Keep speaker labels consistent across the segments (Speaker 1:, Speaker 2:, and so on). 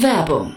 Speaker 1: Werbung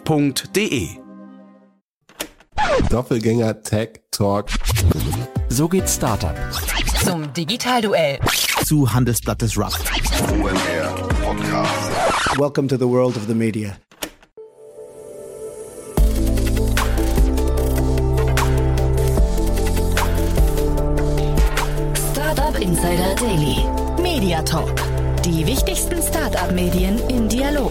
Speaker 2: f.de.
Speaker 3: Doppelgänger Tech Talk.
Speaker 4: So geht Startup.
Speaker 5: Zum Digitalduell.
Speaker 4: Zu Handelsblatt Disrupt.
Speaker 6: Welcome to the world of the media.
Speaker 1: Startup Insider Daily.
Speaker 5: Media Talk. Die wichtigsten Startup-Medien in Dialog.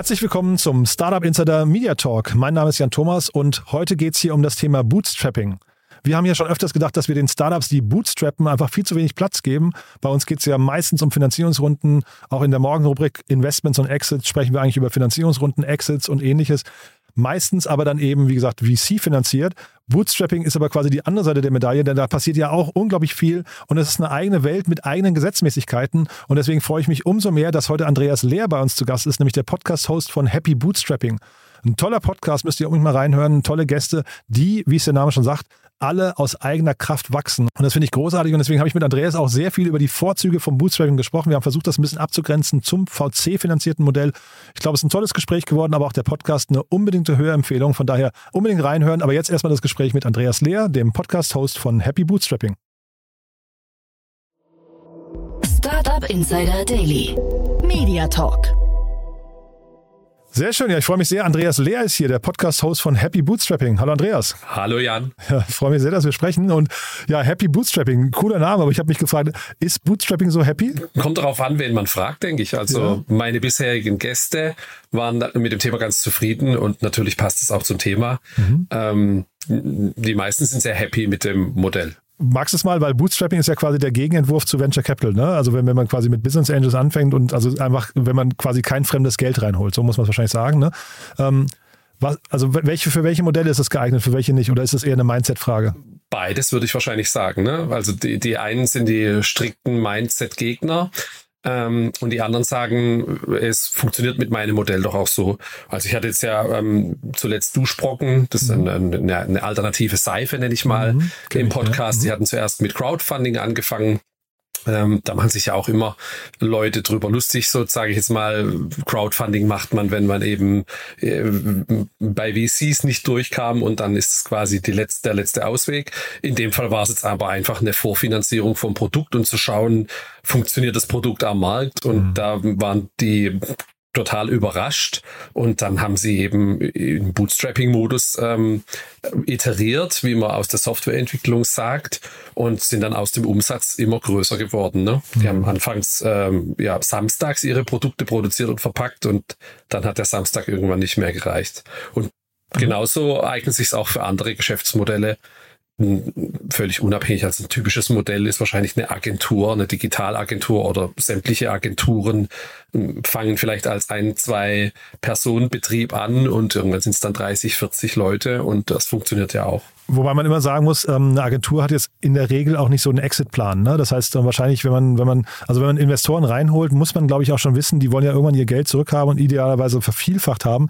Speaker 7: Herzlich willkommen zum Startup Insider Media Talk. Mein Name ist Jan Thomas und heute geht es hier um das Thema Bootstrapping. Wir haben ja schon öfters gedacht, dass wir den Startups, die bootstrappen, einfach viel zu wenig Platz geben. Bei uns geht es ja meistens um Finanzierungsrunden. Auch in der Morgenrubrik Investments und Exits sprechen wir eigentlich über Finanzierungsrunden, Exits und ähnliches. Meistens aber dann eben, wie gesagt, VC finanziert. Bootstrapping ist aber quasi die andere Seite der Medaille, denn da passiert ja auch unglaublich viel und es ist eine eigene Welt mit eigenen Gesetzmäßigkeiten und deswegen freue ich mich umso mehr, dass heute Andreas Lehr bei uns zu Gast ist, nämlich der Podcast-Host von Happy Bootstrapping. Ein toller Podcast, müsst ihr unbedingt mal reinhören, tolle Gäste, die, wie es der Name schon sagt, alle aus eigener Kraft wachsen. Und das finde ich großartig und deswegen habe ich mit Andreas auch sehr viel über die Vorzüge vom Bootstrapping gesprochen. Wir haben versucht, das ein bisschen abzugrenzen zum VC-finanzierten Modell. Ich glaube, es ist ein tolles Gespräch geworden, aber auch der Podcast eine unbedingte Hörempfehlung. Von daher unbedingt reinhören. Aber jetzt erstmal das Gespräch mit Andreas Lehr, dem Podcast-Host von Happy Bootstrapping.
Speaker 1: Startup Insider Daily.
Speaker 5: Media Talk.
Speaker 7: Sehr schön, ja, ich freue mich sehr. Andreas Lehr ist hier, der Podcast-Host von Happy Bootstrapping. Hallo Andreas.
Speaker 8: Hallo Jan.
Speaker 7: Ja, ich freue mich sehr, dass wir sprechen. Und ja, Happy Bootstrapping, cooler Name, aber ich habe mich gefragt, ist Bootstrapping so happy?
Speaker 8: Kommt darauf an, wen man fragt, denke ich. Also ja. meine bisherigen Gäste waren mit dem Thema ganz zufrieden und natürlich passt es auch zum Thema. Mhm. Ähm, die meisten sind sehr happy mit dem Modell
Speaker 7: magst du es mal, weil Bootstrapping ist ja quasi der Gegenentwurf zu Venture Capital, ne? Also wenn, wenn man quasi mit Business Angels anfängt und also einfach, wenn man quasi kein fremdes Geld reinholt, so muss man es wahrscheinlich sagen, ne? Ähm, was, also welche, für welche Modelle ist es geeignet, für welche nicht? Oder ist es eher eine Mindset-Frage?
Speaker 8: Beides würde ich wahrscheinlich sagen. Ne? Also die, die einen sind die strikten Mindset-Gegner ähm, und die anderen sagen, es funktioniert mit meinem Modell doch auch so. Also ich hatte jetzt ja ähm, zuletzt Duschbrocken, das ist eine, eine, eine alternative Seife, nenne ich mal, mhm, im Podcast. Ich, ja. Mhm. Die hatten zuerst mit Crowdfunding angefangen. Ähm, da machen sich ja auch immer Leute drüber lustig, so sage ich jetzt mal. Crowdfunding macht man, wenn man eben äh, bei VCs nicht durchkam und dann ist es quasi die letzte, der letzte Ausweg. In dem Fall war es jetzt aber einfach eine Vorfinanzierung vom Produkt und zu schauen, funktioniert das Produkt am Markt und mhm. da waren die total überrascht und dann haben sie eben im Bootstrapping-Modus ähm, iteriert, wie man aus der Softwareentwicklung sagt und sind dann aus dem Umsatz immer größer geworden. Ne? Die haben mhm. anfangs ähm, ja samstags ihre Produkte produziert und verpackt und dann hat der Samstag irgendwann nicht mehr gereicht. Und mhm. genauso eignet sich es auch für andere Geschäftsmodelle, völlig unabhängig. Also ein typisches Modell ist wahrscheinlich eine Agentur, eine Digitalagentur oder sämtliche Agenturen fangen vielleicht als ein, zwei Personenbetrieb an und irgendwann sind es dann 30, 40 Leute und das funktioniert ja auch.
Speaker 7: Wobei man immer sagen muss, ähm, eine Agentur hat jetzt in der Regel auch nicht so einen Exit-Plan. Ne? Das heißt, wahrscheinlich, wenn man, wenn man, also wenn man Investoren reinholt, muss man, glaube ich, auch schon wissen, die wollen ja irgendwann ihr Geld zurückhaben und idealerweise vervielfacht haben.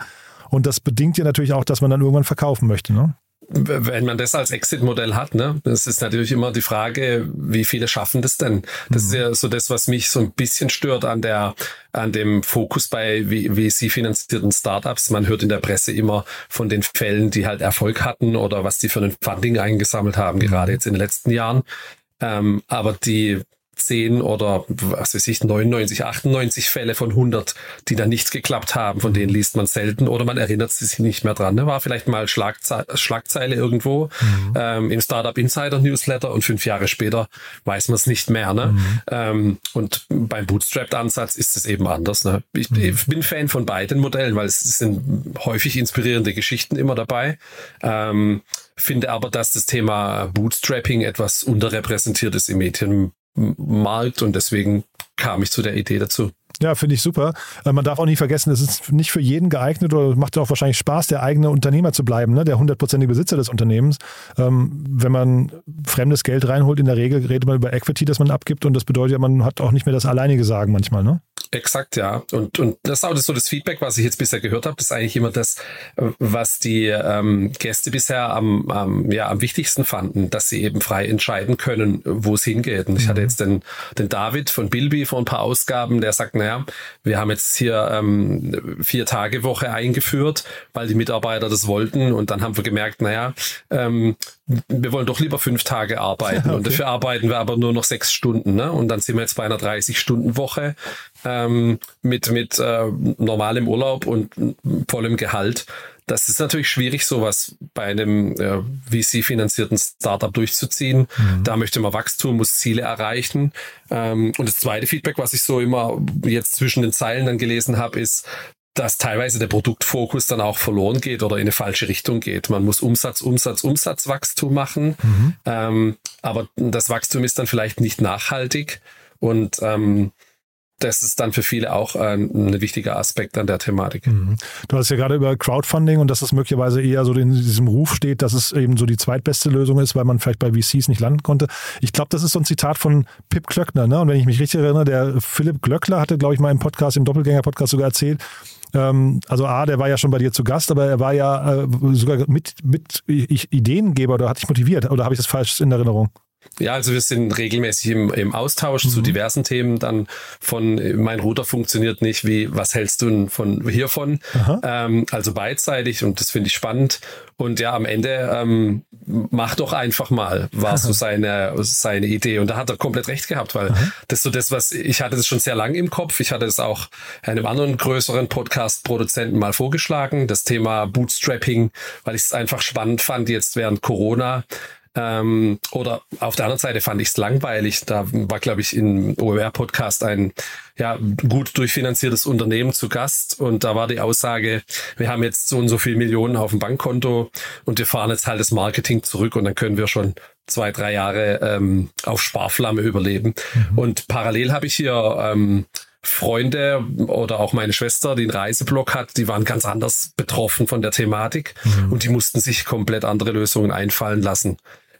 Speaker 7: Und das bedingt ja natürlich auch, dass man dann irgendwann verkaufen möchte. Ne?
Speaker 8: Wenn man das als Exit-Modell hat, ne, das ist natürlich immer die Frage, wie viele schaffen das denn? Das mhm. ist ja so das, was mich so ein bisschen stört an der, an dem Fokus bei VC-finanzierten Startups. Man hört in der Presse immer von den Fällen, die halt Erfolg hatten oder was die für ein Funding eingesammelt haben, mhm. gerade jetzt in den letzten Jahren. Ähm, aber die 10 oder was weiß ich, 99, 98 Fälle von 100, die dann nichts geklappt haben, von denen liest man selten oder man erinnert sich nicht mehr dran. Ne? War vielleicht mal Schlagze Schlagzeile irgendwo mhm. ähm, im Startup Insider Newsletter und fünf Jahre später weiß man es nicht mehr. Ne? Mhm. Ähm, und beim Bootstrapped-Ansatz ist es eben anders. Ne? Ich, mhm. ich, bin Fan von beiden Modellen, weil es sind häufig inspirierende Geschichten immer dabei. Ähm, finde aber, dass das Thema Bootstrapping etwas unterrepräsentiert ist im Medien, Markt und deswegen kam ich zu der Idee dazu.
Speaker 7: Ja, finde ich super. Äh, man darf auch nicht vergessen, es ist nicht für jeden geeignet oder macht auch wahrscheinlich Spaß, der eigene Unternehmer zu bleiben, ne? der hundertprozentige Besitzer des Unternehmens. Ähm, wenn man fremdes Geld reinholt, in der Regel redet man über Equity, das man abgibt und das bedeutet ja, man hat auch nicht mehr das alleinige Sagen manchmal. Ne?
Speaker 8: Exakt, ja. Und, und das ist auch das, so das Feedback, was ich jetzt bisher gehört habe. Das ist eigentlich immer das, was die ähm, Gäste bisher am, am, ja, am wichtigsten fanden, dass sie eben frei entscheiden können, wo es hingeht. Und ich hatte mhm. jetzt den, den David von Bilby vor ein paar Ausgaben, der sagt, naja, wir haben jetzt hier ähm, vier Tage Woche eingeführt, weil die Mitarbeiter das wollten. Und dann haben wir gemerkt, naja, ähm, wir wollen doch lieber fünf Tage arbeiten okay. und dafür arbeiten wir aber nur noch sechs Stunden. Ne? Und dann sind wir jetzt bei einer 30-Stunden-Woche ähm, mit, mit äh, normalem Urlaub und vollem Gehalt. Das ist natürlich schwierig, sowas bei einem äh, VC-finanzierten Startup durchzuziehen. Mhm. Da möchte man Wachstum, muss Ziele erreichen. Ähm, und das zweite Feedback, was ich so immer jetzt zwischen den Zeilen dann gelesen habe, ist, dass teilweise der Produktfokus dann auch verloren geht oder in eine falsche Richtung geht. Man muss Umsatz, Umsatz, Umsatzwachstum machen, mhm. ähm, aber das Wachstum ist dann vielleicht nicht nachhaltig und ähm, das ist dann für viele auch ein, ein wichtiger Aspekt an der Thematik. Mhm.
Speaker 7: Du hast ja gerade über Crowdfunding und dass es möglicherweise eher so in diesem Ruf steht, dass es eben so die zweitbeste Lösung ist, weil man vielleicht bei VCs nicht landen konnte. Ich glaube, das ist so ein Zitat von Pip Klöckner. Ne? Und wenn ich mich richtig erinnere, der Philipp Glöckler hatte, glaube ich, mal im Podcast, im Doppelgänger-Podcast sogar erzählt, ähm, also A, der war ja schon bei dir zu Gast, aber er war ja äh, sogar mit, mit Ideengeber oder hat dich motiviert. Oder habe ich das falsch in Erinnerung?
Speaker 8: Ja, also wir sind regelmäßig im, im Austausch mhm. zu diversen Themen. Dann von mein Router funktioniert nicht, wie was hältst du von hiervon? Ähm, also beidseitig und das finde ich spannend. Und ja, am Ende ähm, mach doch einfach mal, war so seine seine Idee. Und da hat er komplett recht gehabt, weil Aha. das ist so das, was ich hatte das schon sehr lange im Kopf. Ich hatte es auch einem anderen größeren Podcast-Produzenten mal vorgeschlagen, das Thema Bootstrapping, weil ich es einfach spannend fand jetzt während Corona ähm, oder auf der anderen Seite fand ich es langweilig. Da war, glaube ich, im OMR-Podcast ein ja, gut durchfinanziertes Unternehmen zu Gast und da war die Aussage, wir haben jetzt so und so viel Millionen auf dem Bankkonto und wir fahren jetzt halt das Marketing zurück und dann können wir schon zwei, drei Jahre ähm, auf Sparflamme überleben. Mhm. Und parallel habe ich hier ähm, Freunde oder auch meine Schwester, die einen Reiseblog hat, die waren ganz anders betroffen von der Thematik mhm. und die mussten sich komplett andere Lösungen einfallen lassen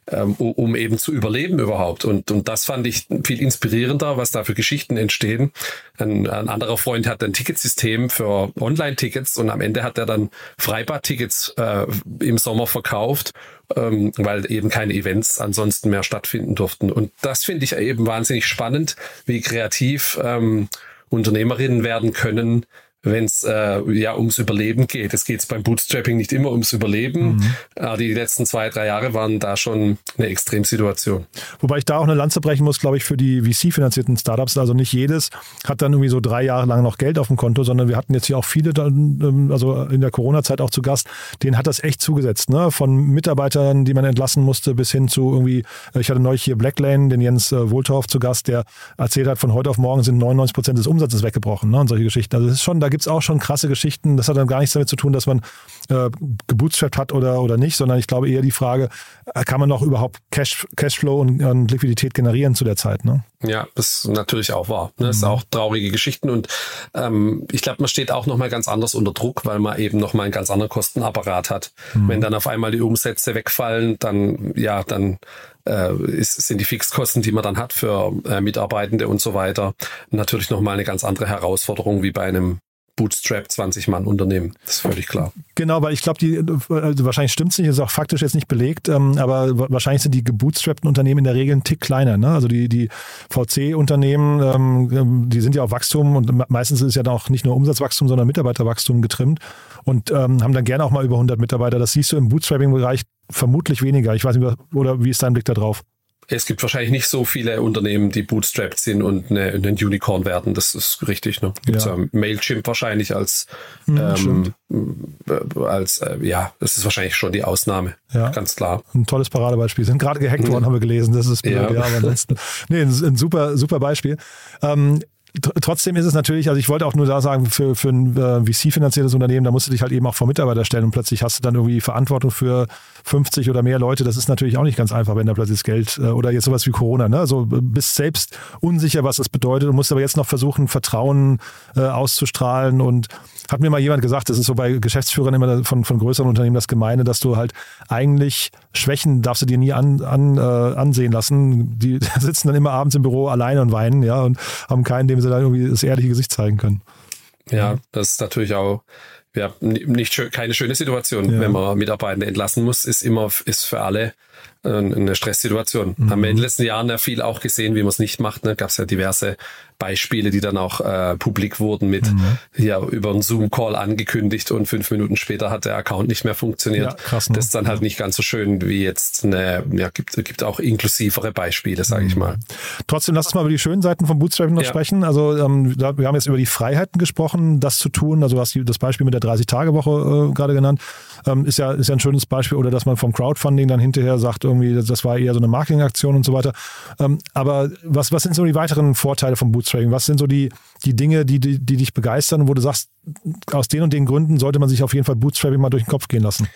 Speaker 8: ähm, um eben zu überleben überhaupt. Und, und das fand ich viel inspirierender, was da für Geschichten entstehen. Ein, ein anderer Freund hat ein Ticketsystem für Online-Tickets und am Ende hat er dann Freibad-Tickets äh, im Sommer verkauft, ähm, weil eben keine Events ansonsten mehr stattfinden durften. Und das finde ich eben wahnsinnig spannend, wie kreativ ähm, Unternehmerinnen werden können, wenn es äh, ja ums Überleben geht. Es geht beim Bootstrapping nicht immer ums Überleben. Mhm. Aber die letzten zwei, drei Jahre waren da schon eine Extremsituation.
Speaker 7: Wobei ich da auch eine Lanze brechen muss, glaube ich, für die VC-finanzierten Startups. Also nicht jedes hat dann irgendwie so drei Jahre lang noch Geld auf dem Konto, sondern wir hatten jetzt hier auch viele, ähm, also in der Corona-Zeit auch zu Gast, denen hat das echt zugesetzt. Ne? Von Mitarbeitern, die man entlassen musste, bis hin zu irgendwie, äh, ich hatte neulich hier Blacklane, den Jens äh, Wohltorf zu Gast, der erzählt hat, von heute auf morgen sind 99 Prozent des Umsatzes weggebrochen ne? und solche Geschichten. Also es ist schon, da gibt es auch schon krasse Geschichten. Das hat dann gar nichts damit zu tun, dass man äh, gebootstrapped hat oder, oder nicht, sondern ich glaube eher die Frage, äh, kann man noch überhaupt Cash, Cashflow und, und Liquidität generieren zu der Zeit? Ne?
Speaker 8: Ja, das ist natürlich auch wahr. Ne? Das mhm. ist auch traurige Geschichten und ähm, ich glaube, man steht auch nochmal ganz anders unter Druck, weil man eben nochmal einen ganz anderen Kostenapparat hat. Mhm. Wenn dann auf einmal die Umsätze wegfallen, dann ja, dann äh, ist, sind die Fixkosten, die man dann hat für äh, Mitarbeitende und so weiter, natürlich nochmal eine ganz andere Herausforderung wie bei einem Bootstrap 20 Mann Unternehmen. Das ist völlig klar.
Speaker 7: Genau, weil ich glaube, die also wahrscheinlich stimmt es nicht, ist auch faktisch jetzt nicht belegt, ähm, aber wahrscheinlich sind die gebootstrappten Unternehmen in der Regel ein Tick kleiner. Ne? Also die, die VC-Unternehmen, ähm, die sind ja auf Wachstum und meistens ist ja auch nicht nur Umsatzwachstum, sondern Mitarbeiterwachstum getrimmt und ähm, haben dann gerne auch mal über 100 Mitarbeiter. Das siehst du im Bootstrapping-Bereich vermutlich weniger. Ich weiß nicht, oder wie ist dein Blick da drauf?
Speaker 8: Es gibt wahrscheinlich nicht so viele Unternehmen, die bootstrapped sind und eine, einen Unicorn werden. Das ist richtig. Ne? Gibt ja. ja Mailchimp wahrscheinlich als, mhm, ähm, äh, als äh, ja, das ist wahrscheinlich schon die Ausnahme. Ja. Ganz klar.
Speaker 7: Ein tolles Paradebeispiel. Sind gerade gehackt worden, mhm. haben wir gelesen. Das ist blöd, ja. ja aber ansonsten. Nee, ein, ein, super, super Beispiel. Ähm, Trotzdem ist es natürlich, also ich wollte auch nur da sagen, für, für ein äh, VC-finanziertes Unternehmen, da musst du dich halt eben auch vor Mitarbeiter stellen und plötzlich hast du dann irgendwie Verantwortung für 50 oder mehr Leute. Das ist natürlich auch nicht ganz einfach, wenn da plötzlich das Geld äh, oder jetzt sowas wie Corona, ne? Also bist selbst unsicher, was das bedeutet und musst aber jetzt noch versuchen, Vertrauen äh, auszustrahlen und hat mir mal jemand gesagt, das ist so bei Geschäftsführern immer von, von größeren Unternehmen das Gemeine, dass du halt eigentlich Schwächen darfst du dir nie an, an, äh, ansehen lassen. Die sitzen dann immer abends im Büro alleine und weinen, ja, und haben keinen, dem sie dann irgendwie das ehrliche Gesicht zeigen können.
Speaker 8: Ja, das ist natürlich auch ja, nicht keine schöne Situation, ja. wenn man Mitarbeitende entlassen muss, ist immer ist für alle eine Stresssituation. Mhm. Haben wir in den letzten Jahren ja viel auch gesehen, wie man es nicht macht. Ne? Gab es ja diverse Beispiele, die dann auch äh, publik wurden mit mhm. ja über einen Zoom-Call angekündigt und fünf Minuten später hat der Account nicht mehr funktioniert. Ja, krass, ne? Das ist dann halt nicht ganz so schön wie jetzt eine, ja, gibt, gibt auch inklusivere Beispiele, sage ich mhm. mal.
Speaker 7: Trotzdem, lass uns mal über die schönen Seiten vom Bootstrapping noch ja. sprechen. Also ähm, wir haben jetzt über die Freiheiten gesprochen, das zu tun. Also du hast das Beispiel mit der 30-Tage-Woche äh, gerade genannt. Ähm, ist, ja, ist ja ein schönes Beispiel. Oder dass man vom Crowdfunding dann hinterher sagt, irgendwie, das war eher so eine Marketingaktion und so weiter. Ähm, aber was, was sind so die weiteren Vorteile Bootstrapping? Bootstrapping? Was sind so die, die Dinge, die, die, die dich begeistern, wo du sagst, aus den und den Gründen sollte man sich auf jeden Fall Bootstrapping mal durch den Kopf gehen lassen?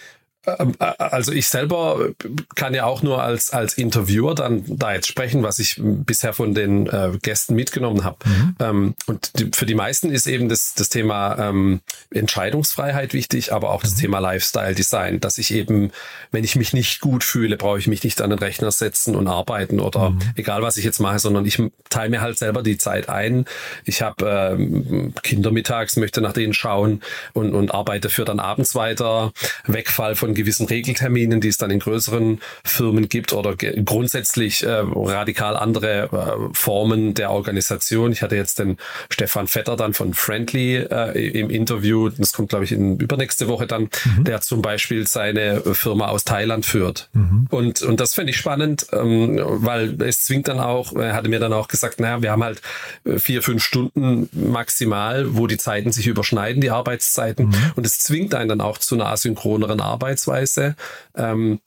Speaker 8: Ähm, äh, also ich selber kann ja auch nur als, als Interviewer dann da jetzt sprechen, was ich bisher von den äh, Gästen mitgenommen habe. Mhm. Ähm, und die, für die meisten ist eben das, das Thema ähm, Entscheidungsfreiheit wichtig, aber auch das mhm. Thema Lifestyle Design, dass ich eben, wenn ich mich nicht gut fühle, brauche ich mich nicht an den Rechner setzen und arbeiten oder mhm. egal was ich jetzt mache, sondern ich teile mir halt selber die Zeit ein. Ich habe ähm, Kinder mittags, möchte nach denen schauen und, und arbeite für dann abends weiter. Wegfall von gewissen Regelterminen, die es dann in größeren Firmen gibt oder grundsätzlich äh, radikal andere äh, Formen der Organisation. Ich hatte jetzt den Stefan Vetter dann von Friendly äh, im Interview, das kommt glaube ich in übernächste Woche dann, mhm. der zum Beispiel seine Firma aus Thailand führt. Mhm. Und, und das finde ich spannend, ähm, weil es zwingt dann auch, er hatte mir dann auch gesagt, naja, wir haben halt äh, vier, fünf Stunden maximal, wo die Zeiten sich überschneiden, die Arbeitszeiten. Mhm. Und es zwingt einen dann auch zu einer asynchroneren Arbeits Arbeitsweise, ähm,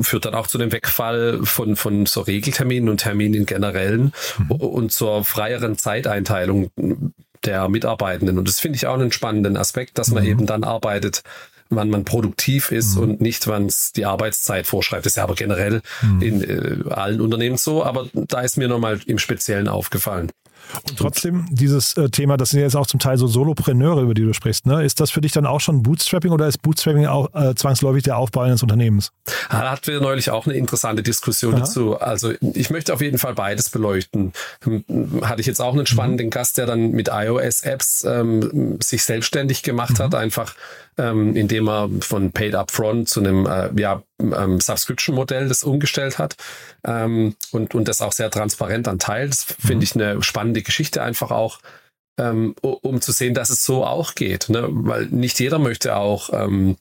Speaker 8: führt dann auch zu dem Wegfall von, von so Regelterminen und Terminen in generellen mhm. und zur freieren Zeiteinteilung der Mitarbeitenden. Und das finde ich auch einen spannenden Aspekt, dass man mhm. eben dann arbeitet, wann man produktiv ist mhm. und nicht, wann es die Arbeitszeit vorschreibt. Das ist ja aber generell mhm. in äh, allen Unternehmen so, aber da ist mir nochmal im Speziellen aufgefallen.
Speaker 7: Und trotzdem, dieses äh, Thema, das sind jetzt auch zum Teil so Solopreneure, über die du sprichst, ne? Ist das für dich dann auch schon Bootstrapping oder ist Bootstrapping auch äh, zwangsläufig der Aufbau eines Unternehmens?
Speaker 8: Da hatten wir neulich auch eine interessante Diskussion Aha. dazu. Also ich möchte auf jeden Fall beides beleuchten. Hm, hatte ich jetzt auch einen spannenden mhm. Gast, der dann mit iOS-Apps ähm, sich selbstständig gemacht mhm. hat, einfach ähm, indem er von Paid Upfront zu einem äh, ja, ähm, Subscription-Modell das umgestellt hat ähm, und, und das auch sehr transparent dann teilt. Das finde mhm. ich eine spannende Geschichte einfach auch, ähm, um zu sehen, dass es so auch geht. Ne? Weil nicht jeder möchte auch ähm,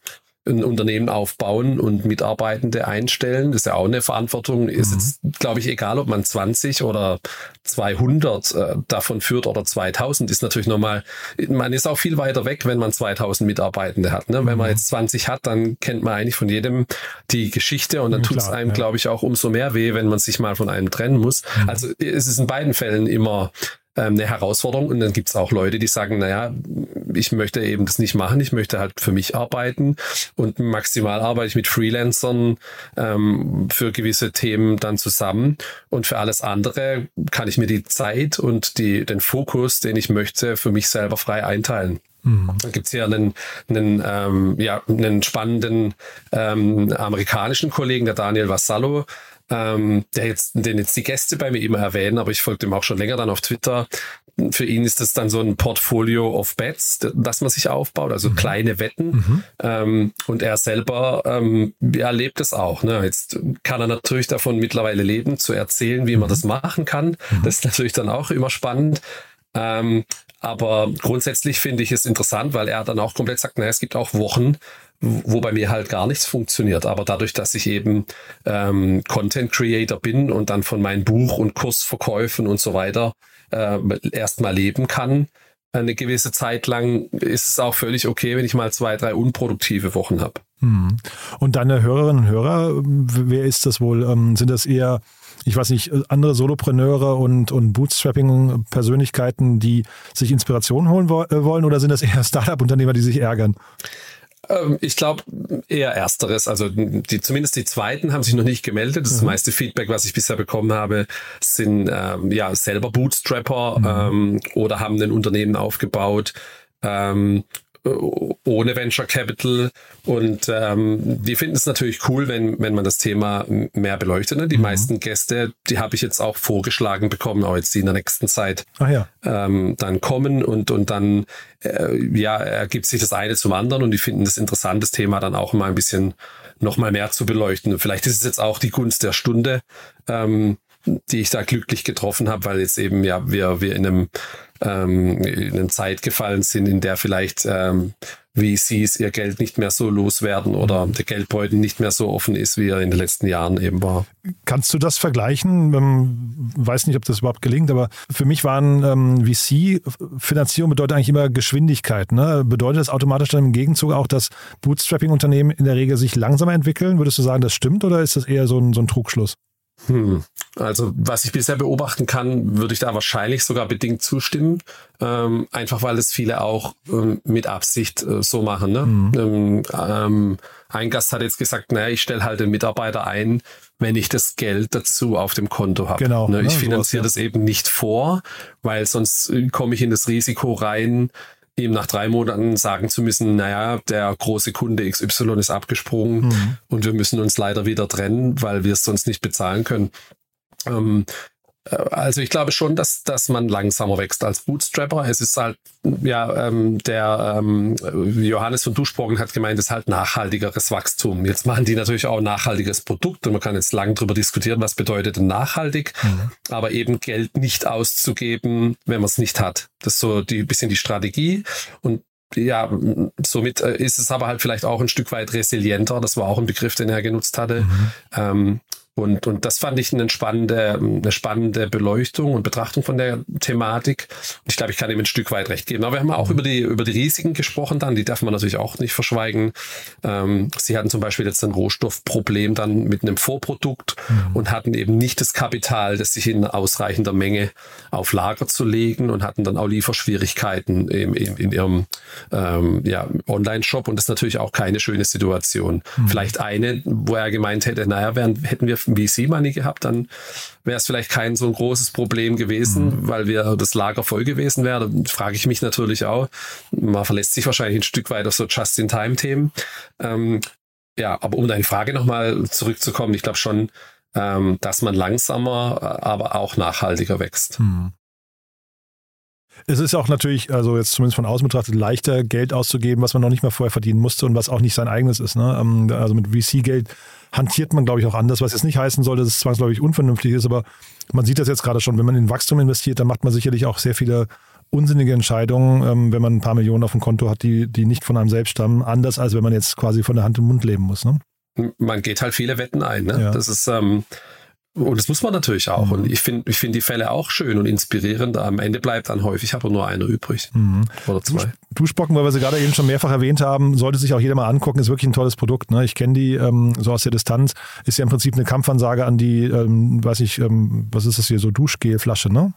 Speaker 8: ein Unternehmen aufbauen und Mitarbeitende einstellen. Das ist ja auch eine Verantwortung. Ist mhm. jetzt, glaube ich, egal, ob man 20 oder 200 äh, davon führt oder 2000, ist natürlich nochmal, man ist auch viel weiter weg, wenn man 2000 Mitarbeitende hat. Ne? Mhm. Wenn man mhm. jetzt 20 hat, dann kennt man eigentlich von jedem die Geschichte und dann ja, tut es einem, ja. glaube ich, auch umso mehr weh, wenn man sich mal von einem trennen muss. Mhm. Also es ist in beiden Fällen immer eine Herausforderung. Und dann gibt es auch Leute, die sagen, naja, ich möchte eben das nicht machen, ich möchte halt für mich arbeiten und maximal arbeite ich mit Freelancern ähm, für gewisse Themen dann zusammen. Und für alles andere kann ich mir die Zeit und die, den Fokus, den ich möchte, für mich selber frei einteilen. Mhm. Da gibt's hier einen, einen, ähm, ja, einen spannenden ähm, amerikanischen Kollegen, der Daniel Vassallo, ähm, der jetzt, den jetzt die Gäste bei mir immer erwähnen, aber ich folge dem auch schon länger dann auf Twitter. Für ihn ist das dann so ein Portfolio of Bets, das man sich aufbaut, also mhm. kleine Wetten. Mhm. Ähm, und er selber ähm, erlebt es auch. Ne? Jetzt kann er natürlich davon mittlerweile leben, zu erzählen, wie man mhm. das machen kann. Mhm. Das ist natürlich dann auch immer spannend. Ähm, aber grundsätzlich finde ich es interessant, weil er dann auch komplett sagt, naja, es gibt auch Wochen, wo bei mir halt gar nichts funktioniert. Aber dadurch, dass ich eben ähm, Content Creator bin und dann von meinen Buch- und Kursverkäufen und so weiter äh, erstmal leben kann, eine gewisse Zeit lang ist es auch völlig okay, wenn ich mal zwei, drei unproduktive Wochen habe.
Speaker 7: Hm. Und deine Hörerinnen und Hörer, wer ist das wohl? Ähm, sind das eher, ich weiß nicht, andere Solopreneure und, und Bootstrapping-Persönlichkeiten, die sich Inspiration holen äh, wollen oder sind das eher Startup-Unternehmer, die sich ärgern?
Speaker 8: Ähm, ich glaube eher ersteres. Also die, zumindest die zweiten haben sich noch nicht gemeldet. Das mhm. meiste Feedback, was ich bisher bekommen habe, sind ähm, ja selber Bootstrapper mhm. ähm, oder haben ein Unternehmen aufgebaut. Ähm, ohne Venture Capital und ähm, die finden es natürlich cool, wenn, wenn man das Thema mehr beleuchtet. Ne? Die mhm. meisten Gäste, die habe ich jetzt auch vorgeschlagen bekommen, auch jetzt die in der nächsten Zeit
Speaker 7: ja.
Speaker 8: ähm, dann kommen und, und dann äh, ja, ergibt sich das eine zum anderen und die finden das interessant, das Thema dann auch mal ein bisschen noch mal mehr zu beleuchten. Vielleicht ist es jetzt auch die Gunst der Stunde, ähm, die ich da glücklich getroffen habe, weil jetzt eben ja wir, wir in einem ähm, in eine Zeit gefallen sind, in der vielleicht ähm, VCs ihr Geld nicht mehr so loswerden oder der Geldbeutel nicht mehr so offen ist, wie er in den letzten Jahren eben war.
Speaker 7: Kannst du das vergleichen? Ähm, weiß nicht, ob das überhaupt gelingt, aber für mich waren ähm, VC-Finanzierung bedeutet eigentlich immer Geschwindigkeit. Ne? Bedeutet das automatisch dann im Gegenzug auch, dass Bootstrapping-Unternehmen in der Regel sich langsamer entwickeln? Würdest du sagen, das stimmt oder ist das eher so ein, so ein Trugschluss?
Speaker 8: Hm. Also was ich bisher beobachten kann, würde ich da wahrscheinlich sogar bedingt zustimmen. Ähm, einfach weil es viele auch ähm, mit Absicht äh, so machen. Ne? Mhm. Ähm, ähm ein Gast hat jetzt gesagt, naja, ich stelle halt den Mitarbeiter ein, wenn ich das Geld dazu auf dem Konto habe.
Speaker 7: Genau.
Speaker 8: Ne? Ich ne, finanziere sowas, ja. das eben nicht vor, weil sonst äh, komme ich in das Risiko rein, ihm nach drei Monaten sagen zu müssen, naja, der große Kunde XY ist abgesprungen mhm. und wir müssen uns leider wieder trennen, weil wir es sonst nicht bezahlen können. Ähm, äh, also ich glaube schon, dass, dass man langsamer wächst als Bootstrapper. Es ist halt, ja, ähm, der ähm, Johannes von Duschbrocken hat gemeint, es ist halt nachhaltigeres Wachstum. Jetzt machen die natürlich auch ein nachhaltiges Produkt und man kann jetzt lang darüber diskutieren, was bedeutet denn nachhaltig, mhm. aber eben Geld nicht auszugeben, wenn man es nicht hat. Das ist so die bisschen die Strategie und ja, somit äh, ist es aber halt vielleicht auch ein Stück weit resilienter. Das war auch ein Begriff, den er genutzt hatte. Mhm. Ähm, und, und das fand ich eine spannende, eine spannende Beleuchtung und Betrachtung von der Thematik. Und ich glaube, ich kann ihm ein Stück weit recht geben. Aber wir haben auch über die, über die Risiken gesprochen dann. Die darf man natürlich auch nicht verschweigen. Ähm, sie hatten zum Beispiel jetzt ein Rohstoffproblem dann mit einem Vorprodukt mhm. und hatten eben nicht das Kapital, das sich in ausreichender Menge auf Lager zu legen und hatten dann auch Lieferschwierigkeiten in, in, in ihrem ähm, ja, Online-Shop. Und das ist natürlich auch keine schöne Situation. Mhm. Vielleicht eine, wo er gemeint hätte, naja, wären, hätten wir VC-Money gehabt, dann wäre es vielleicht kein so ein großes Problem gewesen, mhm. weil wir das Lager voll gewesen wäre. Da frage ich mich natürlich auch. Man verlässt sich wahrscheinlich ein Stück weit auf so Just-in-Time-Themen. Ähm, ja, aber um deine Frage nochmal zurückzukommen, ich glaube schon, ähm, dass man langsamer, aber auch nachhaltiger wächst. Mhm.
Speaker 7: Es ist auch natürlich, also jetzt zumindest von außen betrachtet, leichter Geld auszugeben, was man noch nicht mal vorher verdienen musste und was auch nicht sein eigenes ist. Ne? Ähm, also mit VC-Geld hantiert man, glaube ich, auch anders, was jetzt nicht heißen soll, dass es zwangsläufig unvernünftig ist, aber man sieht das jetzt gerade schon, wenn man in Wachstum investiert, dann macht man sicherlich auch sehr viele unsinnige Entscheidungen, ähm, wenn man ein paar Millionen auf dem Konto hat, die, die nicht von einem selbst stammen, anders als wenn man jetzt quasi von der Hand im Mund leben muss. Ne?
Speaker 8: Man geht halt viele Wetten ein. Ne? Ja. Das ist, ähm, und das muss man natürlich auch. Mhm. Und ich finde ich finde die Fälle auch schön und inspirierend. Am Ende bleibt dann häufig aber nur einer übrig. Mhm. Oder zwei.
Speaker 7: Duschbocken, weil wir sie gerade eben schon mehrfach erwähnt haben, sollte sich auch jeder mal angucken, ist wirklich ein tolles Produkt. Ne? Ich kenne die ähm, so aus der Distanz. Ist ja im Prinzip eine Kampfansage an die, ähm, weiß ich, ähm, was ist das hier, so Duschgelflasche, ne?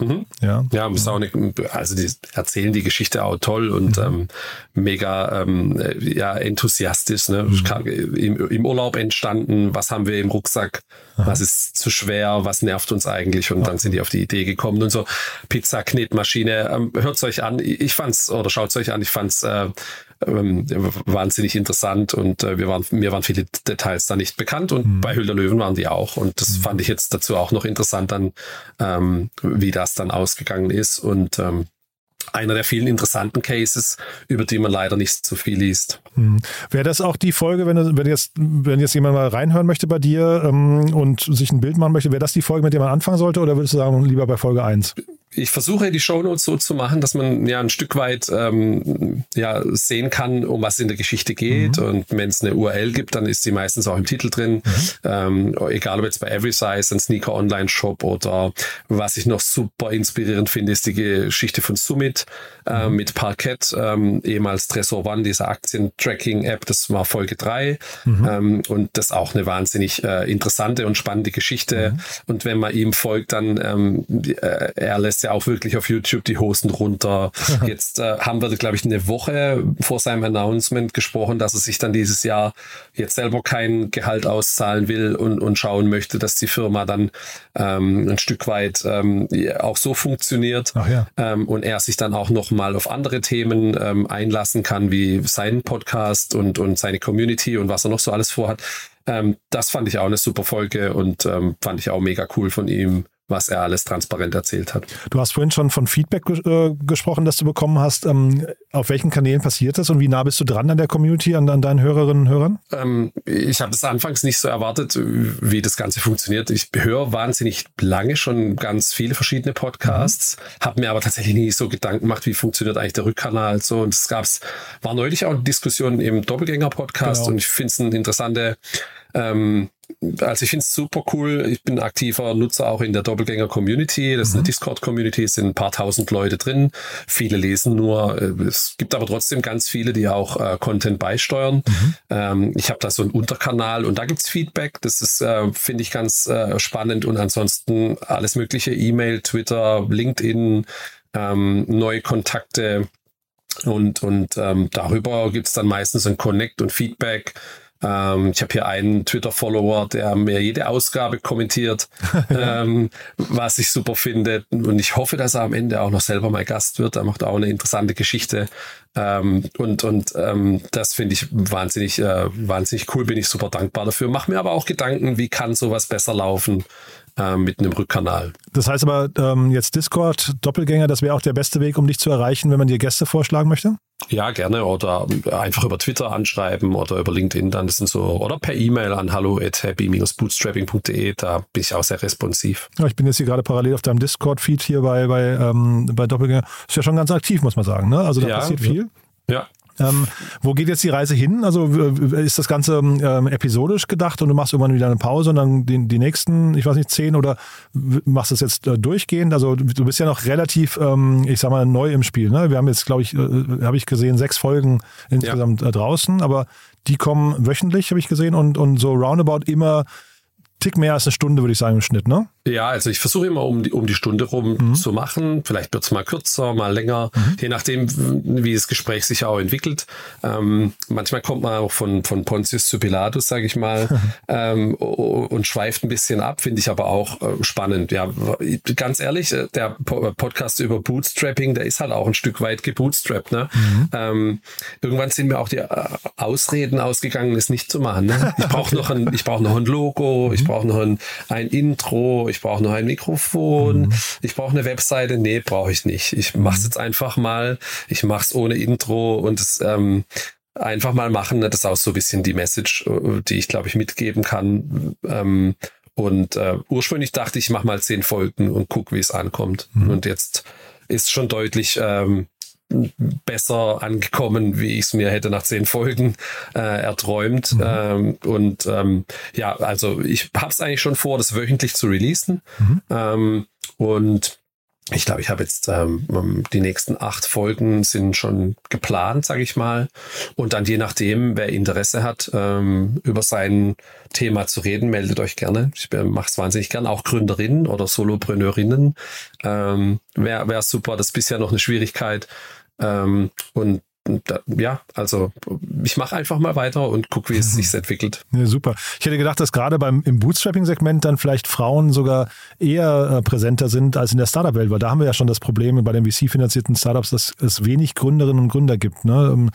Speaker 8: Mhm. Ja, ja ist auch eine, also die erzählen die Geschichte auch toll und mhm. ähm, mega ähm, ja, enthusiastisch. Ne? Mhm. Im, Im, Urlaub entstanden, was haben wir im Rucksack, Aha. was ist zu schwer, was nervt uns eigentlich und ja. dann sind die auf die Idee gekommen und so Pizza Knetmaschine. Ähm, hört's euch an, ich fand's oder schaut's euch an, ich fand's äh, ähm, wahnsinnig interessant und äh, wir waren, mir waren viele Details da nicht bekannt und mhm. bei Hüller Löwen waren die auch und das mhm. fand ich jetzt dazu auch noch interessant dann, ähm, wie das dann ausgegangen ist und ähm, einer der vielen interessanten Cases, über die man leider nicht so viel liest.
Speaker 7: Hm. Wäre das auch die Folge, wenn, wenn, jetzt, wenn jetzt jemand mal reinhören möchte bei dir ähm, und sich ein Bild machen möchte, wäre das die Folge, mit der man anfangen sollte oder würdest du sagen, lieber bei Folge 1?
Speaker 8: Ich versuche die Shownotes so zu machen, dass man ja ein Stück weit ähm, ja, sehen kann, um was in der Geschichte geht. Mhm. Und wenn es eine URL gibt, dann ist sie meistens auch im Titel drin. Mhm. Ähm, egal ob jetzt bei Every Size, ein Sneaker Online Shop oder was ich noch super inspirierend finde, ist die Geschichte von Summit äh, mhm. mit Parkett, ähm, ehemals Tresor One, dieser Aktien-Tracking-App. Das war Folge drei mhm. ähm, und das auch eine wahnsinnig äh, interessante und spannende Geschichte. Mhm. Und wenn man ihm folgt, dann ähm, äh, er lässt ja auch wirklich auf YouTube die Hosen runter. Jetzt äh, haben wir, glaube ich, eine Woche vor seinem Announcement gesprochen, dass er sich dann dieses Jahr jetzt selber kein Gehalt auszahlen will und, und schauen möchte, dass die Firma dann ähm, ein Stück weit ähm, auch so funktioniert
Speaker 7: ja.
Speaker 8: ähm, und er sich dann auch noch mal auf andere Themen ähm, einlassen kann, wie seinen Podcast und, und seine Community und was er noch so alles vorhat. Ähm, das fand ich auch eine super Folge und ähm, fand ich auch mega cool von ihm was er alles transparent erzählt hat.
Speaker 7: Du hast vorhin schon von Feedback äh, gesprochen, das du bekommen hast. Ähm, auf welchen Kanälen passiert das und wie nah bist du dran an der Community, an, an deinen Hörerinnen und Hörern?
Speaker 8: Ähm, ich habe es anfangs nicht so erwartet, wie das Ganze funktioniert. Ich höre wahnsinnig lange schon ganz viele verschiedene Podcasts, mhm. habe mir aber tatsächlich nie so Gedanken gemacht, wie funktioniert eigentlich der Rückkanal. So und es gab's war neulich auch eine Diskussion im Doppelgänger-Podcast genau. und ich finde es eine interessante ähm, also ich finde es super cool. Ich bin aktiver Nutzer auch in der Doppelgänger-Community. Das ist eine mhm. Discord-Community, es sind ein paar tausend Leute drin. Viele lesen nur. Äh, es gibt aber trotzdem ganz viele, die auch äh, Content beisteuern. Mhm. Ähm, ich habe da so einen Unterkanal und da gibt's Feedback. Das ist, äh, finde ich, ganz äh, spannend. Und ansonsten alles mögliche, E-Mail, Twitter, LinkedIn, ähm, neue Kontakte. Und, und ähm, darüber gibt's dann meistens ein Connect und Feedback. Ähm, ich habe hier einen Twitter-Follower, der mir jede Ausgabe kommentiert, ähm, was ich super finde. Und ich hoffe, dass er am Ende auch noch selber mal Gast wird. Er macht auch eine interessante Geschichte. Ähm, und und ähm, das finde ich wahnsinnig, äh, wahnsinnig cool. Bin ich super dankbar dafür. Mach mir aber auch Gedanken, wie kann sowas besser laufen mit einem Rückkanal.
Speaker 7: Das heißt aber ähm, jetzt Discord, Doppelgänger, das wäre auch der beste Weg, um dich zu erreichen, wenn man dir Gäste vorschlagen möchte?
Speaker 8: Ja, gerne. Oder einfach über Twitter anschreiben oder über LinkedIn dann. Das sind so, oder per E-Mail an hallo at happy-bootstrapping.de. Da bin ich auch sehr responsiv.
Speaker 7: Ja, ich bin jetzt hier gerade parallel auf deinem Discord-Feed hier bei, bei, ähm, bei Doppelgänger. Ist ja schon ganz aktiv, muss man sagen. Ne? Also da ja, passiert viel.
Speaker 8: Ja,
Speaker 7: ähm, wo geht jetzt die Reise hin? Also ist das Ganze ähm, episodisch gedacht und du machst irgendwann wieder eine Pause und dann die, die nächsten, ich weiß nicht, zehn oder machst du es jetzt äh, durchgehend? Also du bist ja noch relativ, ähm, ich sag mal, neu im Spiel. Ne? Wir haben jetzt, glaube ich, äh, habe ich gesehen, sechs Folgen insgesamt ja. äh, draußen, aber die kommen wöchentlich, habe ich gesehen, und, und so roundabout immer Tick mehr als eine Stunde, würde ich sagen, im Schnitt, ne?
Speaker 8: Ja, also ich versuche immer um die, um die Stunde rum mhm. zu machen. Vielleicht wird es mal kürzer, mal länger, mhm. je nachdem, wie das Gespräch sich auch entwickelt. Ähm, manchmal kommt man auch von, von Pontius zu Pilatus, sage ich mal, ähm, und schweift ein bisschen ab, finde ich aber auch äh, spannend. Ja, ganz ehrlich, äh, der Podcast über Bootstrapping, der ist halt auch ein Stück weit gebootstrapped. Ne? Mhm. Ähm, irgendwann sind mir auch die äh, Ausreden ausgegangen, es nicht zu machen. Ne? Ich brauche noch ein, ich brauche noch ein Logo, ich brauche noch ein, ein Intro, ich brauche noch ein Mikrofon, mhm. ich brauche eine Webseite. Nee, brauche ich nicht. Ich mache es jetzt einfach mal. Ich mache es ohne Intro und es ähm, einfach mal machen. Das ist auch so ein bisschen die Message, äh, die ich, glaube ich, mitgeben kann. Ähm, und äh, ursprünglich dachte ich, ich mache mal zehn Folgen und guck, wie es ankommt. Mhm. Und jetzt ist schon deutlich ähm, besser angekommen, wie ich es mir hätte nach zehn Folgen äh, erträumt. Mhm. Ähm, und ähm, ja, also ich habe es eigentlich schon vor, das wöchentlich zu releasen. Mhm. Ähm, und ich glaube, ich habe jetzt ähm, die nächsten acht Folgen sind schon geplant, sage ich mal. Und dann je nachdem, wer Interesse hat, ähm, über sein Thema zu reden, meldet euch gerne. Ich mache es wahnsinnig gern. Auch Gründerinnen oder Solopreneurinnen ähm, wäre wär super. Das ist bisher noch eine Schwierigkeit. Ähm, und da, ja, also ich mache einfach mal weiter und gucke, wie es sich entwickelt.
Speaker 7: Ja, super. Ich hätte gedacht, dass gerade beim im Bootstrapping-Segment dann vielleicht Frauen sogar eher äh, präsenter sind als in der Startup-Welt, weil da haben wir ja schon das Problem bei den VC-finanzierten Startups, dass es wenig Gründerinnen und Gründer gibt. Ne? Ähm,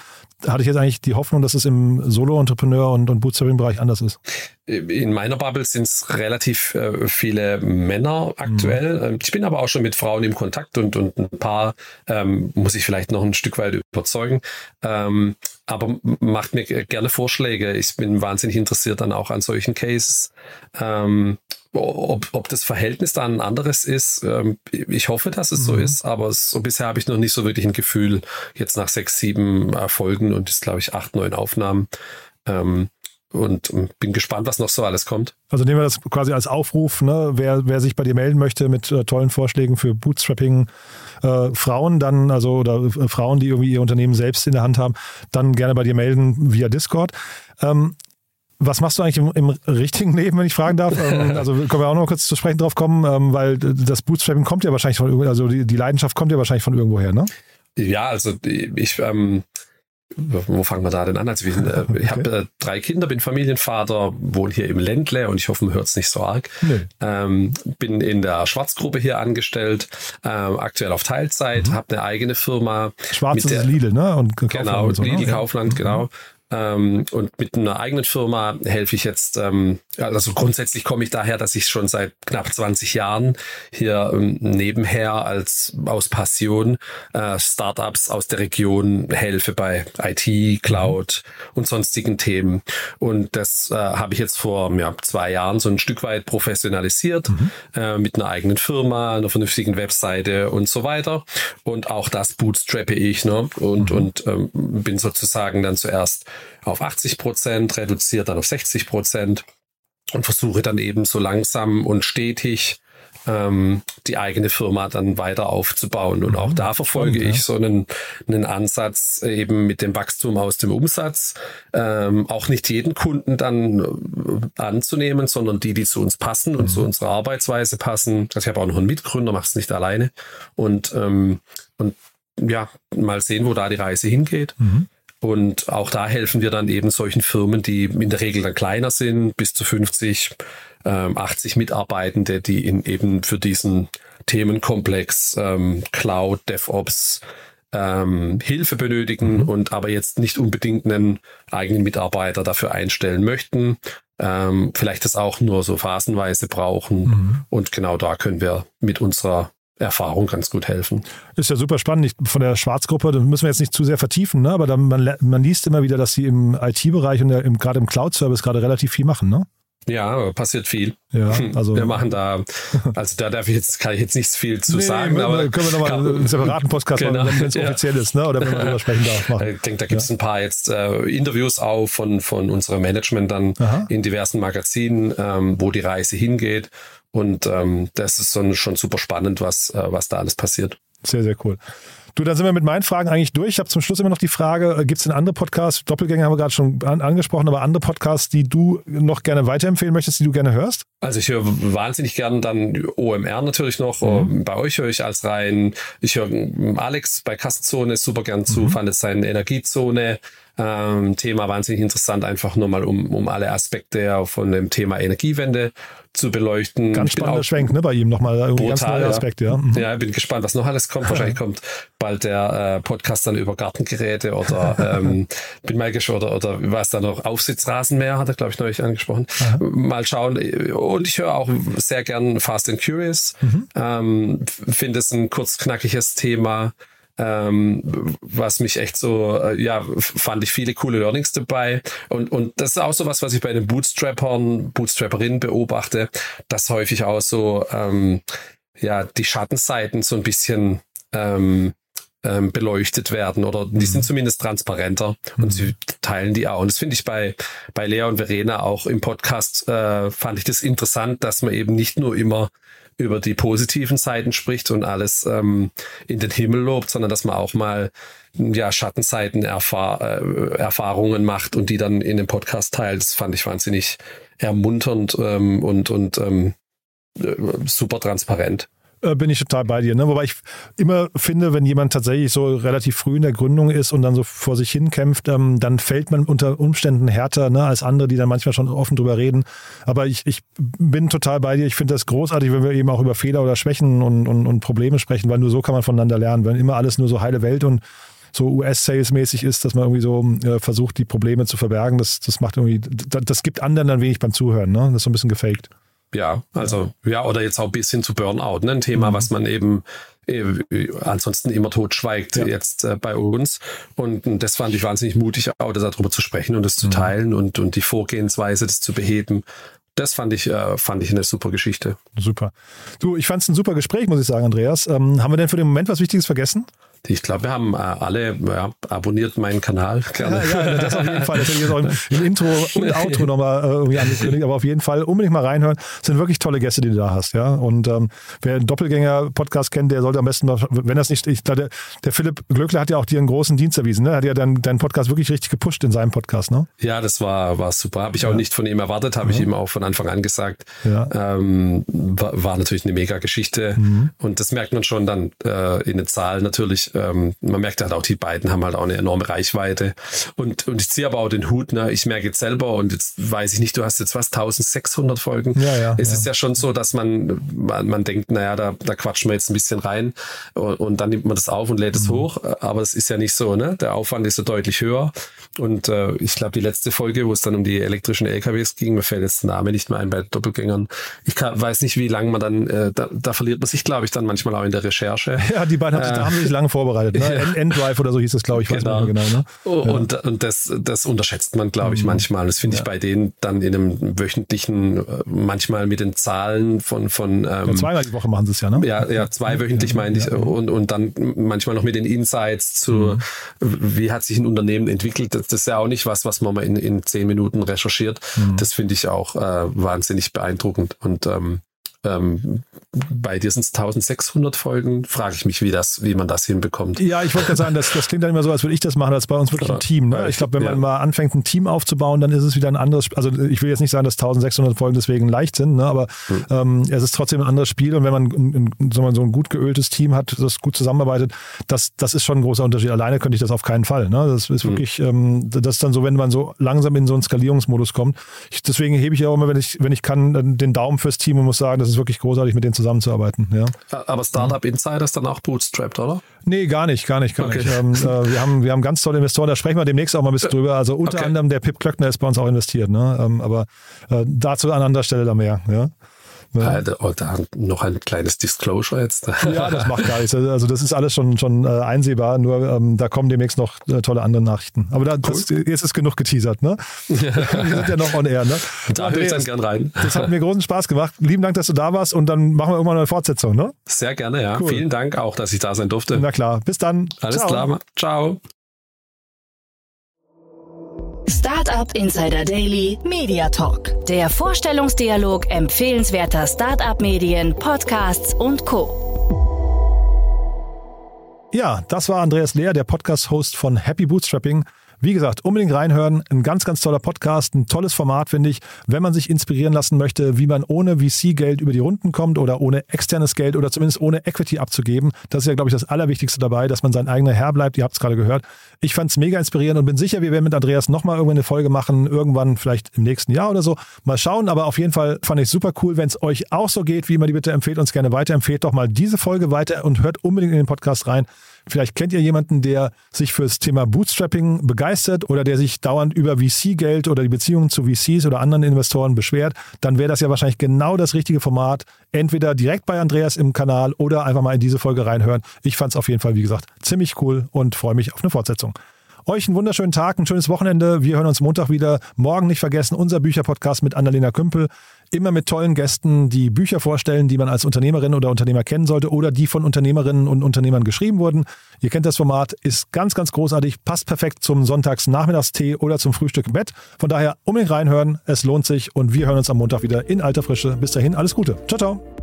Speaker 7: hatte ich jetzt eigentlich die Hoffnung, dass es im Solo-Entrepreneur und, und Bootstrapping-Bereich anders ist?
Speaker 8: In meiner Bubble sind es relativ äh, viele Männer aktuell. Mhm. Ähm, ich bin aber auch schon mit Frauen im Kontakt und, und ein paar ähm, muss ich vielleicht noch ein Stück weit überzeugen. Ähm, aber macht mir gerne Vorschläge. Ich bin wahnsinnig interessiert dann auch an solchen Cases. Ähm, ob, ob das Verhältnis dann ein anderes ist, ähm, ich hoffe, dass es mhm. so ist, aber so bisher habe ich noch nicht so wirklich ein Gefühl, jetzt nach sechs, sieben Erfolgen und ist, glaube ich, acht, neun Aufnahmen. Ähm, und bin gespannt, was noch so alles kommt.
Speaker 7: Also nehmen wir das quasi als Aufruf, ne? wer, wer sich bei dir melden möchte mit äh, tollen Vorschlägen für Bootstrapping äh, Frauen, dann, also oder äh, Frauen, die irgendwie ihr Unternehmen selbst in der Hand haben, dann gerne bei dir melden via Discord. Ähm, was machst du eigentlich im, im, richtigen Leben, wenn ich fragen darf? Ähm, also können wir auch noch kurz zu sprechen drauf kommen, ähm, weil das Bootstrapping kommt ja wahrscheinlich von also die, die, Leidenschaft kommt ja wahrscheinlich von irgendwoher, ne?
Speaker 8: Ja, also ich, ähm, wo fangen wir da denn an? Also ich, äh, ich habe äh, drei Kinder, bin Familienvater, wohne hier im Ländle und ich hoffe, man hört es nicht so arg. Nee. Ähm, bin in der Schwarzgruppe hier angestellt, ähm, aktuell auf Teilzeit, mhm. habe eine eigene Firma.
Speaker 7: Schwarz ist Lidl, ne?
Speaker 8: Und genau, so, ne? Lidl Kaufland, mhm. genau. Ähm, und mit einer eigenen Firma helfe ich jetzt, ähm, also grundsätzlich komme ich daher, dass ich schon seit knapp 20 Jahren hier ähm, nebenher als aus Passion äh, Startups aus der Region helfe bei IT, Cloud und sonstigen Themen. Und das äh, habe ich jetzt vor ja, zwei Jahren so ein Stück weit professionalisiert mhm. äh, mit einer eigenen Firma, einer vernünftigen Webseite und so weiter. Und auch das bootstrappe ich ne? und, mhm. und ähm, bin sozusagen dann zuerst auf 80 Prozent, reduziert dann auf 60 Prozent und versuche dann eben so langsam und stetig ähm, die eigene Firma dann weiter aufzubauen. Und auch mhm. da verfolge Spannend, ich so einen, einen Ansatz eben mit dem Wachstum aus dem Umsatz, ähm, auch nicht jeden Kunden dann äh, anzunehmen, sondern die, die zu uns passen und mhm. zu unserer Arbeitsweise passen. Also ich habe auch noch einen Mitgründer, mache es nicht alleine. Und, ähm, und ja, mal sehen, wo da die Reise hingeht. Mhm. Und auch da helfen wir dann eben solchen Firmen, die in der Regel dann kleiner sind, bis zu 50, ähm, 80 Mitarbeitende, die in eben für diesen Themenkomplex ähm, Cloud, DevOps ähm, Hilfe benötigen mhm. und aber jetzt nicht unbedingt einen eigenen Mitarbeiter dafür einstellen möchten. Ähm, vielleicht das auch nur so phasenweise brauchen. Mhm. Und genau da können wir mit unserer Erfahrung ganz gut helfen.
Speaker 7: Ist ja super spannend. Ich, von der Schwarzgruppe, das müssen wir jetzt nicht zu sehr vertiefen, ne? aber da, man, man liest immer wieder, dass sie im IT-Bereich und im, gerade im Cloud-Service gerade relativ viel machen. Ne?
Speaker 8: Ja, passiert viel.
Speaker 7: Ja, also
Speaker 8: wir machen da, also da darf ich jetzt, kann ich jetzt nicht viel zu nee, sagen, aber
Speaker 7: können wir nochmal einen separaten Podcast genau, machen, wenn es ja. offiziell ist, ne? oder wenn man darüber sprechen darf.
Speaker 8: Machen. Ich denke, da gibt es ja. ein paar jetzt äh, Interviews auch von, von unserem Management dann Aha. in diversen Magazinen, ähm, wo die Reise hingeht. Und ähm, das ist so, schon super spannend, was, äh, was da alles passiert.
Speaker 7: Sehr, sehr cool. Du, dann sind wir mit meinen Fragen eigentlich durch. Ich habe zum Schluss immer noch die Frage, äh, gibt es denn andere Podcasts, Doppelgänge haben wir gerade schon an, angesprochen, aber andere Podcasts, die du noch gerne weiterempfehlen möchtest, die du gerne hörst?
Speaker 8: Also ich höre wahnsinnig gern dann OMR natürlich noch. Mhm. Bei euch höre ich als rein. Ich höre Alex bei Kassenzone super gern zu, mhm. fand es seine Energiezone. Ähm, Thema wahnsinnig interessant, einfach nur mal um, um alle Aspekte von dem Thema Energiewende zu beleuchten.
Speaker 7: Ganz spannender Schwenk, ne, bei ihm nochmal. Brutal, ganz neuer Aspekt, ja. Mhm.
Speaker 8: Ja, bin gespannt, was noch alles kommt. Wahrscheinlich kommt bald der äh, Podcast dann über Gartengeräte oder ähm, bin mal gespannt, oder, oder was da noch, Aufsitzrasenmäher hat er, glaube ich, neulich angesprochen. Aha. Mal schauen. Und ich höre auch sehr gern Fast and Curious. Mhm. Ähm, Finde es ein kurz knackiges Thema ähm, was mich echt so, äh, ja, fand ich viele coole Learnings dabei. Und, und das ist auch so was, was ich bei den Bootstrappern, Bootstrapperinnen beobachte, dass häufig auch so, ähm, ja, die Schattenseiten so ein bisschen ähm, ähm, beleuchtet werden oder die sind mhm. zumindest transparenter und mhm. sie teilen die auch. Und das finde ich bei, bei Lea und Verena auch im Podcast, äh, fand ich das interessant, dass man eben nicht nur immer über die positiven Seiten spricht und alles ähm, in den Himmel lobt, sondern dass man auch mal ja Schattenseiten erfahr äh, Erfahrungen macht und die dann in dem Podcast teilt. Das fand ich wahnsinnig ermunternd ähm, und und ähm, äh, super transparent.
Speaker 7: Äh, bin ich total bei dir. Ne? Wobei ich immer finde, wenn jemand tatsächlich so relativ früh in der Gründung ist und dann so vor sich hin kämpft, ähm, dann fällt man unter Umständen härter ne, als andere, die dann manchmal schon offen drüber reden. Aber ich, ich bin total bei dir. Ich finde das großartig, wenn wir eben auch über Fehler oder Schwächen und, und, und Probleme sprechen, weil nur so kann man voneinander lernen. Wenn immer alles nur so heile Welt und so US-Sales-mäßig ist, dass man irgendwie so äh, versucht, die Probleme zu verbergen. Das, das macht irgendwie, das, das gibt anderen dann wenig beim Zuhören. Ne? Das ist so ein bisschen gefaked.
Speaker 8: Ja, also ja, oder jetzt auch bis hin zu Burnout, ne? ein Thema, mhm. was man eben äh, ansonsten immer totschweigt ja. jetzt äh, bei uns. Und, und, das fand ich wahnsinnig mutig, auch darüber zu sprechen und das zu mhm. teilen und, und die Vorgehensweise, das zu beheben. Das fand ich, äh, fand ich eine super Geschichte.
Speaker 7: Super. Du, ich fand es ein super Gespräch, muss ich sagen, Andreas. Ähm, haben wir denn für den Moment was Wichtiges vergessen?
Speaker 8: Ich glaube, wir haben äh, alle ja, abonniert meinen Kanal.
Speaker 7: Gerne. Ja, ja, das auf jeden Fall. Das hätte ich jetzt auch im, im Intro und Outro nochmal äh, irgendwie angekündigt. Aber auf jeden Fall unbedingt mal reinhören. Das sind wirklich tolle Gäste, die du da hast. Ja? Und ähm, wer einen Doppelgänger-Podcast kennt, der sollte am besten, wenn das nicht, ich, der, der Philipp Glöckler hat ja auch dir einen großen Dienst erwiesen. Ne? Hat ja deinen, deinen Podcast wirklich richtig gepusht in seinem Podcast. Ne?
Speaker 8: Ja, das war, war super. Habe ich auch nicht von ihm erwartet, habe ich ihm auch von Anfang an gesagt. Ähm, war, war, natürlich eine mega Geschichte. Mhm. Und das merkt man schon dann äh, in den Zahlen natürlich. Ähm, man merkt halt auch, die beiden haben halt auch eine enorme Reichweite. Und, und ich ziehe aber auch den Hut, ne? ich merke jetzt selber und jetzt weiß ich nicht, du hast jetzt was, 1600 Folgen.
Speaker 7: Ja, ja,
Speaker 8: es
Speaker 7: ja.
Speaker 8: ist ja schon so, dass man, man, man denkt, naja, da, da quatschen wir jetzt ein bisschen rein und, und dann nimmt man das auf und lädt es mhm. hoch. Aber es ist ja nicht so, ne? Der Aufwand ist so deutlich höher. Und äh, ich glaube, die letzte Folge, wo es dann um die elektrischen LKWs ging, mir fällt jetzt der Name nicht mehr ein bei Doppelgängern. Ich kann, weiß nicht, wie lange man dann, äh, da, da verliert man sich, glaube ich, dann manchmal auch in der Recherche.
Speaker 7: Ja, die beiden haben, sich, da haben sich lange vorbereitet. Ne? Ja. Endrive oder so hieß es, glaube ich, weiß genau. genau ne?
Speaker 8: Oh, ja. Und, und das, das unterschätzt man, glaube ich, mhm. manchmal. Das finde ich bei denen dann in einem wöchentlichen, äh, manchmal mit den Zahlen von. von
Speaker 7: ähm, ja, zweimal die Woche machen sie es ja, ne?
Speaker 8: Ja, ja zweiwöchentlich meine ich. Und, und dann manchmal noch mit den Insights zu, mhm. wie hat sich ein Unternehmen entwickelt das ist ja auch nicht was, was man mal in, in zehn Minuten recherchiert. Mhm. Das finde ich auch äh, wahnsinnig beeindruckend. Und ähm, ähm, bei diesen 1600 Folgen frage ich mich, wie das, wie man das hinbekommt.
Speaker 7: Ja, ich wollte gerade sagen, das, das klingt dann immer so, als würde ich das machen, als bei uns wirklich ein Team. Ne? Ich glaube, wenn man ja. mal anfängt, ein Team aufzubauen, dann ist es wieder ein anderes. Also ich will jetzt nicht sagen, dass 1600 Folgen deswegen leicht sind, ne? aber hm. ähm, es ist trotzdem ein anderes Spiel. Und wenn man, so, man so ein gut geöltes Team hat, das gut zusammenarbeitet, das, das ist schon ein großer Unterschied. Alleine könnte ich das auf keinen Fall. Ne? Das ist hm. wirklich, hm. ähm, das ist dann so, wenn man so langsam in so einen Skalierungsmodus kommt. Ich, deswegen hebe ich ja auch immer, wenn ich, wenn ich kann, den Daumen fürs Team und muss sagen, das ist wirklich großartig, mit denen zusammenzuarbeiten. Ja.
Speaker 8: Aber Startup Insider ist dann auch bootstrapped, oder?
Speaker 7: Nee, gar nicht, gar nicht, gar okay. nicht. Ähm, äh, wir, haben, wir haben ganz tolle Investoren, da sprechen wir demnächst auch mal ein bisschen drüber. Also unter okay. anderem der Pip Klöckner ist bei uns auch investiert. Ne? Ähm, aber äh, dazu an anderer Stelle da mehr. Ja.
Speaker 8: Ja. Oder noch ein kleines Disclosure jetzt.
Speaker 7: Ja, das macht gar nichts. Also das ist alles schon, schon äh, einsehbar, nur ähm, da kommen demnächst noch äh, tolle andere Nachrichten. Aber da, cool. das, jetzt ist genug geteasert, ne? Wir sind ja noch on air, ne?
Speaker 8: Da höre ich dann gern rein.
Speaker 7: Das hat mir großen Spaß gemacht. Lieben Dank, dass du da warst und dann machen wir irgendwann eine Fortsetzung, ne?
Speaker 8: Sehr gerne, ja. Cool. Vielen Dank auch, dass ich da sein durfte.
Speaker 7: Na klar. Bis dann.
Speaker 8: Alles Ciao. klar. Ciao.
Speaker 5: Startup Insider Daily Media Talk. Der Vorstellungsdialog empfehlenswerter Startup-Medien, Podcasts und Co.
Speaker 7: Ja, das war Andreas Lehr, der Podcast-Host von Happy Bootstrapping. Wie gesagt, unbedingt reinhören. Ein ganz, ganz toller Podcast, ein tolles Format, finde ich. Wenn man sich inspirieren lassen möchte, wie man ohne VC-Geld über die Runden kommt oder ohne externes Geld oder zumindest ohne Equity abzugeben. Das ist ja, glaube ich, das Allerwichtigste dabei, dass man sein eigener Herr bleibt. Ihr habt es gerade gehört. Ich fand es mega inspirierend und bin sicher, wir werden mit Andreas nochmal irgendwann eine Folge machen, irgendwann vielleicht im nächsten Jahr oder so. Mal schauen, aber auf jeden Fall fand ich super cool. Wenn es euch auch so geht, wie immer die Bitte empfehlt uns gerne weiter. Empfehlt doch mal diese Folge weiter und hört unbedingt in den Podcast rein. Vielleicht kennt ihr jemanden, der sich fürs Thema Bootstrapping begeistert oder der sich dauernd über VC-Geld oder die Beziehungen zu VCs oder anderen Investoren beschwert. Dann wäre das ja wahrscheinlich genau das richtige Format. Entweder direkt bei Andreas im Kanal oder einfach mal in diese Folge reinhören. Ich fand es auf jeden Fall, wie gesagt, ziemlich cool und freue mich auf eine Fortsetzung. Euch einen wunderschönen Tag, ein schönes Wochenende. Wir hören uns Montag wieder. Morgen nicht vergessen, unser Bücherpodcast mit Annalena Kümpel. Immer mit tollen Gästen, die Bücher vorstellen, die man als Unternehmerin oder Unternehmer kennen sollte oder die von Unternehmerinnen und Unternehmern geschrieben wurden. Ihr kennt das Format, ist ganz, ganz großartig, passt perfekt zum Sonntagsnachmittagstee oder zum Frühstück im Bett. Von daher unbedingt reinhören, es lohnt sich und wir hören uns am Montag wieder in alter Frische. Bis dahin, alles Gute. Ciao, ciao.